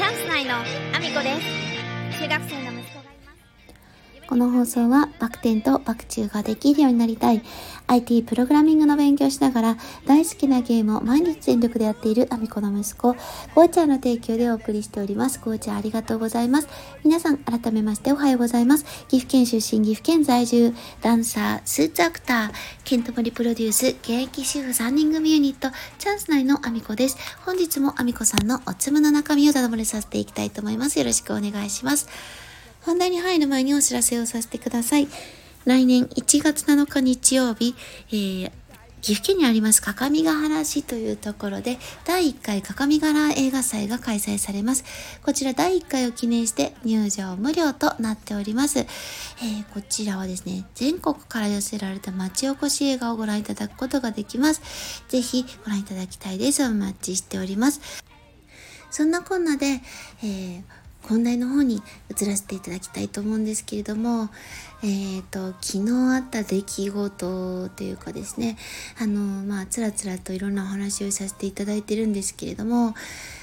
チャンス内のアミコです。中学生の息子この放送はバク転とバク宙ができるようになりたい IT プログラミングの勉強しながら大好きなゲームを毎日全力でやっているアミコの息子、ゴーちゃんの提供でお送りしております。ゴーちゃんありがとうございます。皆さん改めましておはようございます。岐阜県出身、岐阜県在住、ダンサー、スーツアクター、ケントモリプロデュース、現役主婦3人組ユニット、チャンス内のアミコです。本日もアミコさんのおつむの中身をただ漏れさせていきたいと思います。よろしくお願いします。本題に入る前にお知らせをさせてください。来年1月7日日曜日、えー、岐阜県にあります各務原市というところで第1回各務原映画祭が開催されます。こちら第1回を記念して入場無料となっております。えー、こちらはですね、全国から寄せられた町おこし映画をご覧いただくことができます。ぜひご覧いただきたいです。お待ちしております。そんなこんなで、えー本題の方に移らせていただきたいと思うんですけれども、えーと、昨日あった出来事というかですねあのまあつらつらといろんなお話をさせていただいてるんですけれども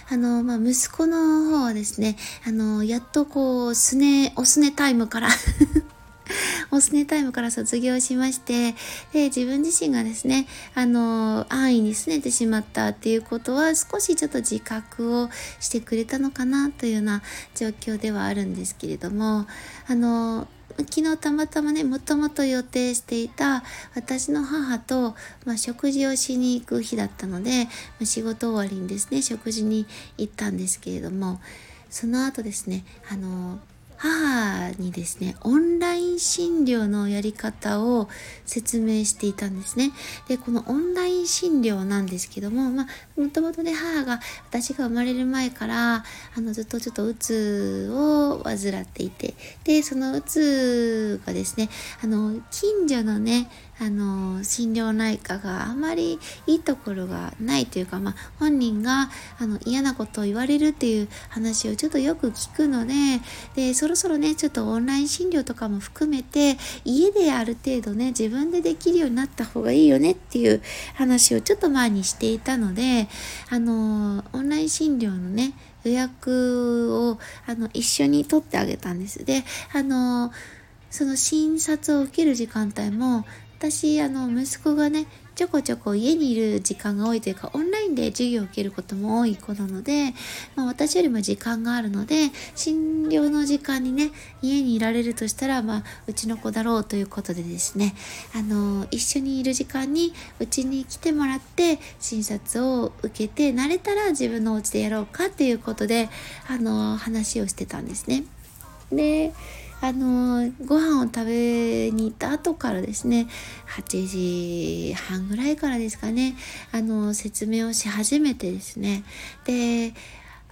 あの、まあ、息子の方はですねあのやっとこうすねおすねタイムから おすねタイムから卒業しまして、で、自分自身がですね、あの、安易に拗ねてしまったっていうことは少しちょっと自覚をしてくれたのかなというような状況ではあるんですけれども、あの、昨日たまたまねもともと予定していた私の母と、まあ、食事をしに行く日だったので、まあ、仕事終わりにですね食事に行ったんですけれどもその後ですねあの母にですね、オンライン診療のやり方を説明していたんですね。で、このオンライン診療なんですけども、まあ、もともとね、母が私が生まれる前から、あの、ずっとちょっとうつを患っていて、で、そのうつがですね、あの、近所のね、あの心療内科があまりいいところがないというか、まあ、本人があの嫌なことを言われるっていう話をちょっとよく聞くのででそろそろねちょっとオンライン診療とかも含めて家である程度ね自分でできるようになった方がいいよねっていう話をちょっと前にしていたのであのオンライン診療のね予約をあの一緒に取ってあげたんです。であのその診察を受ける時間帯も私あの息子がねちょこちょこ家にいる時間が多いというかオンラインで授業を受けることも多い子なので、まあ、私よりも時間があるので診療の時間にね家にいられるとしたら、まあ、うちの子だろうということでですねあの一緒にいる時間にうちに来てもらって診察を受けて慣れたら自分のお家でやろうかっていうことであの話をしてたんですね。であのご飯を食べに行った後からですね8時半ぐらいからですかねあの説明をし始めてですねで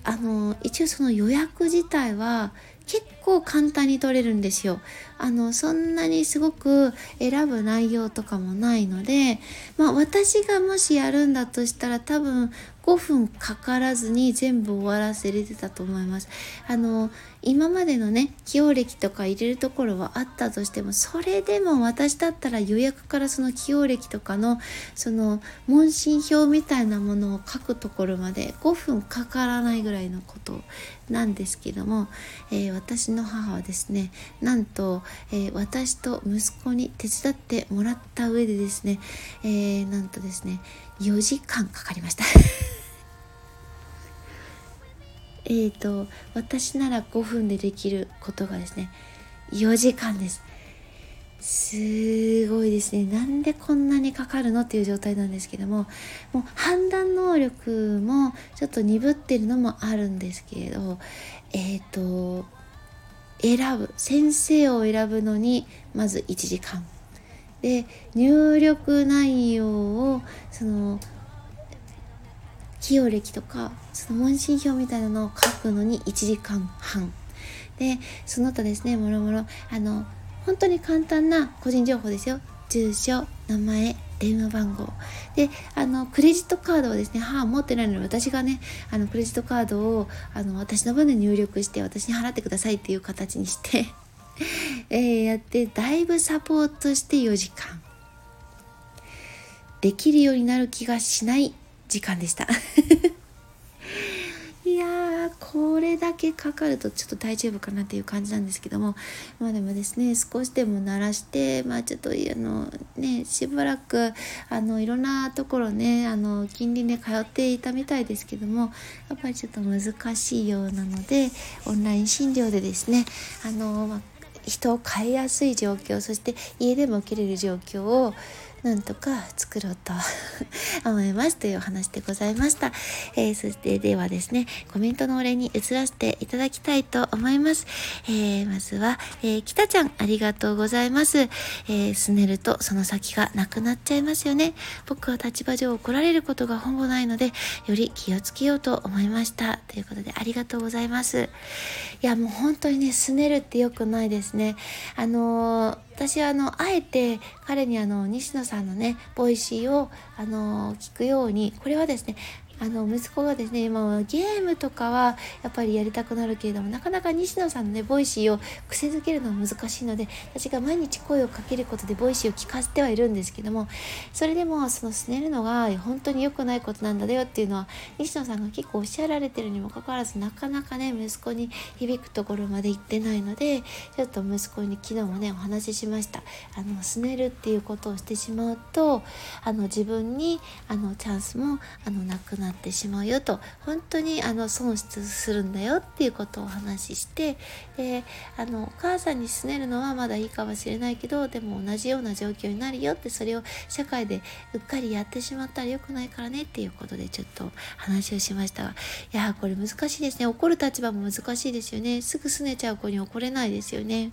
あの一応その予約自体は結構簡単に取れるんですよ。あのそんなにすごく選ぶ内容とかもないので、まあ、私がもしやるんだとしたら多分5分かからずに全部終わらせれてたと思います。あの今までのね起用歴とか入れるところはあったとしてもそれでも私だったら予約からその起用歴とかのその問診票みたいなものを書くところまで5分かからないぐらいのことなんですけども、えー、私の母はですねなんと、えー、私と息子に手伝ってもらった上でですね、えー、なんとですね4時間かかりましたえっと私なら5分でできることがですね4時間です。すごいですね。なんでこんなにかかるのっていう状態なんですけどももう判断能力もちょっと鈍ってるのもあるんですけれどえっ、ー、と選ぶ先生を選ぶのにまず1時間。で入力内容をその起用歴とかその問診票みたいなのを書くのに1時間半。でその他ですねもろもろあの本当に簡単な個人情報ですよ。住所名前電話番号。であのクレジットカードをですね母持ってないので私がねあのクレジットカードをあの私の分で入力して私に払ってくださいっていう形にして え、やってだいぶサポートして4時間。できるようになる気がしない時間でした。いやーこれだけかかるとちょっと大丈夫かなっていう感じなんですけども。まあでもですね少しでも慣らしてまあちょっとあのねしばらくあのいろんなところねあの近隣で通っていたみたいですけどもやっぱりちょっと難しいようなのでオンライン診療でですねあの、まあ、人を変えやすい状況そして家でも受けれる状況をなんとか作ろうと 思いますというお話でございました。えー、そしてではですね、コメントのお礼に移らせていただきたいと思います。えー、まずは、えー、北ちゃんありがとうございます。えー、すねるとその先がなくなっちゃいますよね。僕は立場上怒られることがほぼないので、より気をつけようと思いました。ということでありがとうございます。いやもう本当にね、すねるって良くないですね。あのー私はあのあえて彼にあの西野さんのね Voicy をあの聞くようにこれはですねあの息子がですね今はゲームとかはやっぱりやりたくなるけれどもなかなか西野さんのね Voicy を癖づけるのは難しいので私が毎日声をかけることで Voicy を聞かせてはいるんですけどもそれでもそのすねるのが本当に良くないことなんだよっていうのは西野さんが結構おっしゃられてるにもかかわらずなかなかね息子に響くところまで行ってないのでちょっと息子に昨日もねお話ししました。あのすねるっていうことをしてしまうとあの自分にあのチャンスもあのなくななってしまうよと本当にあの損失するんだよっていうことをお話ししてであのお母さんにすねるのはまだいいかもしれないけどでも同じような状況になるよってそれを社会でうっかりやってしまったら良くないからねっていうことでちょっと話をしました。がいやこれ難しいですね。怒る立場も難しいですよね。すぐすねちゃう子に怒れないですよね。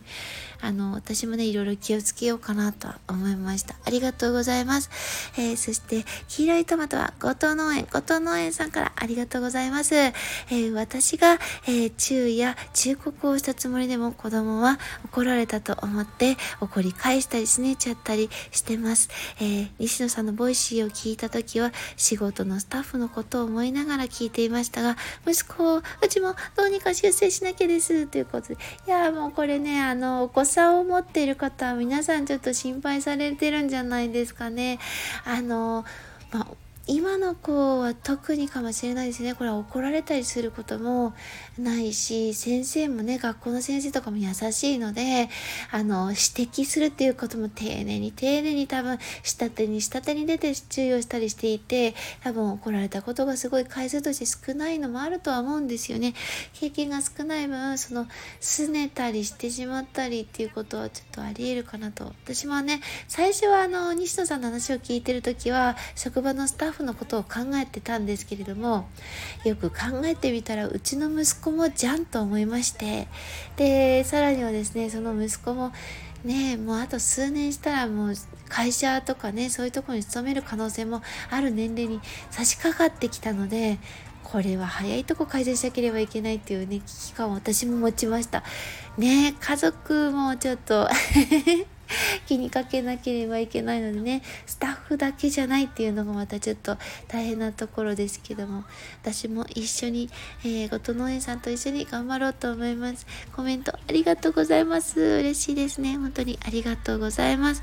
あの私もねいろいろ気をつけようかなとは思いました。ありがとうございます、えー、そして黄色いトマトは後藤農園。後藤農園さんからありがとうございます。えー、私が、えー、注意や忠告をしたつもりでも子供は怒られたと思って怒り返したりすねちゃったりしてます。えー、西野さんの Voicy を聞いた時は仕事のスタッフのことを思いながら聞いていましたが、息子うちもどうにか修正しなきゃですということで、いやもうこれね、あの、お子さんを持っている方は皆さんちょっと心配されてるんじゃないですかね。あの、まあ今の子は特にかもしれないですね。これは怒られたりすることもないし、先生もね、学校の先生とかも優しいので、あの、指摘するっていうことも丁寧に丁寧に多分、下手に下手に出て注意をしたりしていて、多分怒られたことがすごい回数として少ないのもあるとは思うんですよね。経験が少ない分、その、拗ねたりしてしまったりっていうことはちょっとあり得るかなと。私もね、最初はあの、西野さんの話を聞いてるときは、職場のスタッフのことを考えてたんですけれどもよく考えてみたらうちの息子もじゃんと思いましてでさらにはですねその息子もねもうあと数年したらもう会社とかねそういうとこに勤める可能性もある年齢に差し掛かってきたのでこれは早いとこ改善しなければいけないっていうね危機感を私も持ちました。ね家族もちょっと 気にかけなければいけないのでね。スタッフだけじゃないっていうのがまたちょっと大変なところですけども。私も一緒に、えー、後藤農園さんと一緒に頑張ろうと思います。コメントありがとうございます。嬉しいですね。本当にありがとうございます。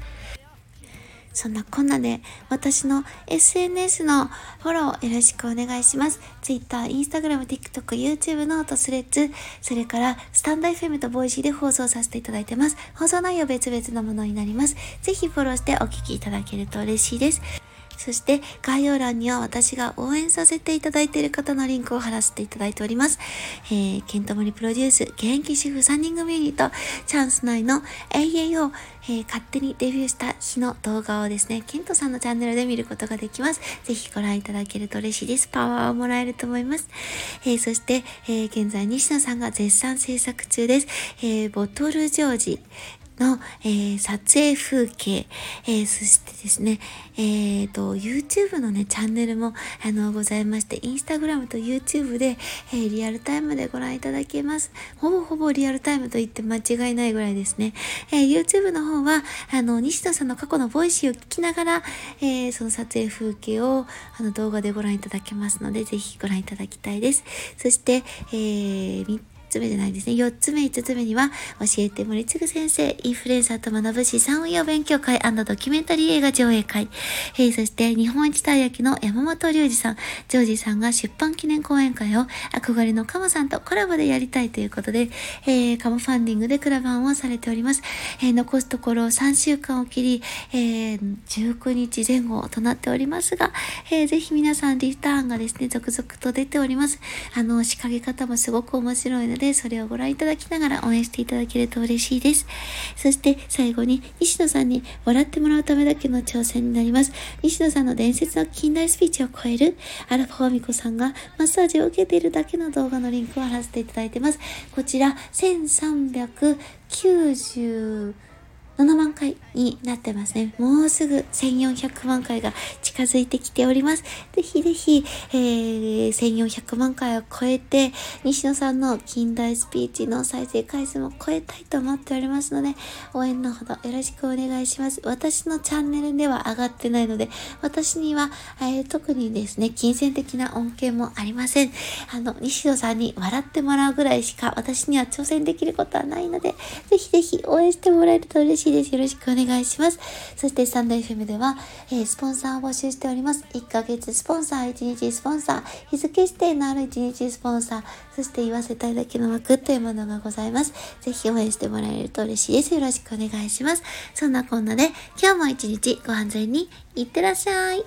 そんなこんなで私の SNS のフォローよろしくお願いします。Twitter、Instagram、TikTok、 YouTube、note、Threads、それからスタンド FM とボイシーで放送させていただいてます。放送内容別々のものになります。ぜひフォローしてお聴きいただけると嬉しいです。そして概要欄には私が応援させていただいている方のリンクを貼らせていただいております。えー、ケントモリプロデュース、現役主婦3人組ユニット、チャンス内の AAO、えー、勝手にデビューした日の動画をですね、ケントさんのチャンネルで見ることができます。ぜひご覧いただけると嬉しいです。パワーをもらえると思います。えー、そして、え現在西野さんが絶賛制作中です。えボトルジョージ、の、えー、撮影風景、えー、そしてですね、えーと、YouTube のね、チャンネルも、あの、ございまして、Instagram と YouTube で、えー、リアルタイムでご覧いただけます。ほぼほぼリアルタイムと言って間違いないぐらいですね。えー、YouTube の方は、あの、西野さんの過去の Voicy を聞きながら、えー、その撮影風景を、あの、動画でご覧いただけますので、ぜひご覧いただきたいです。そして、えー、つ目じゃないですね。4つ目、5つ目には、教えて森次先生、インフルエンサーと学ぶ資産運用勉強会ドキュメンタリー映画上映会。えー、そして、日本一たい焼きの山本隆二さん、ジョージさんが出版記念講演会を憧れのカモさんとコラボでやりたいということで、えー、カモファンディングでクラバンをされております。えー、残すところ3週間を切り、えー、19日前後となっておりますが、えー、ぜひ皆さんリターンがですね、続々と出ております。あの、仕掛け方もすごく面白いので、でそれをご覧いただきながら応援していただけると嬉しいです。そして最後に、西野さんに笑ってもらうためだけの挑戦になります。西野さんの伝説の近代スピーチを超える、アラフォーミコさんがマッサージを受けているだけの動画のリンクを貼らせていただいてます。こちら、1390 7万回になってますね。もうすぐ1400万回が近づいてきております。ぜひぜひ、えー、1400万回を超えて、西野さんの近代スピーチの再生回数も超えたいと思っておりますので、応援のほどよろしくお願いします。私のチャンネルでは上がってないので、私には、えー、特にですね、金銭的な恩恵もありません。あの、西野さんに笑ってもらうぐらいしか私には挑戦できることはないので、ぜひぜひ応援してもらえると嬉しいきです。よろしくお願いします。そして、スタンド FM では、えー、スポンサーを募集しております。1ヶ月スポンサー、1日スポンサー、日付指定のある1日スポンサー、そして言わせたいだけの枠というものがございます。ぜひ応援してもらえると嬉しいです。よろしくお願いします。そんなこんなで、今日も一日ご安全にいってらっしゃい。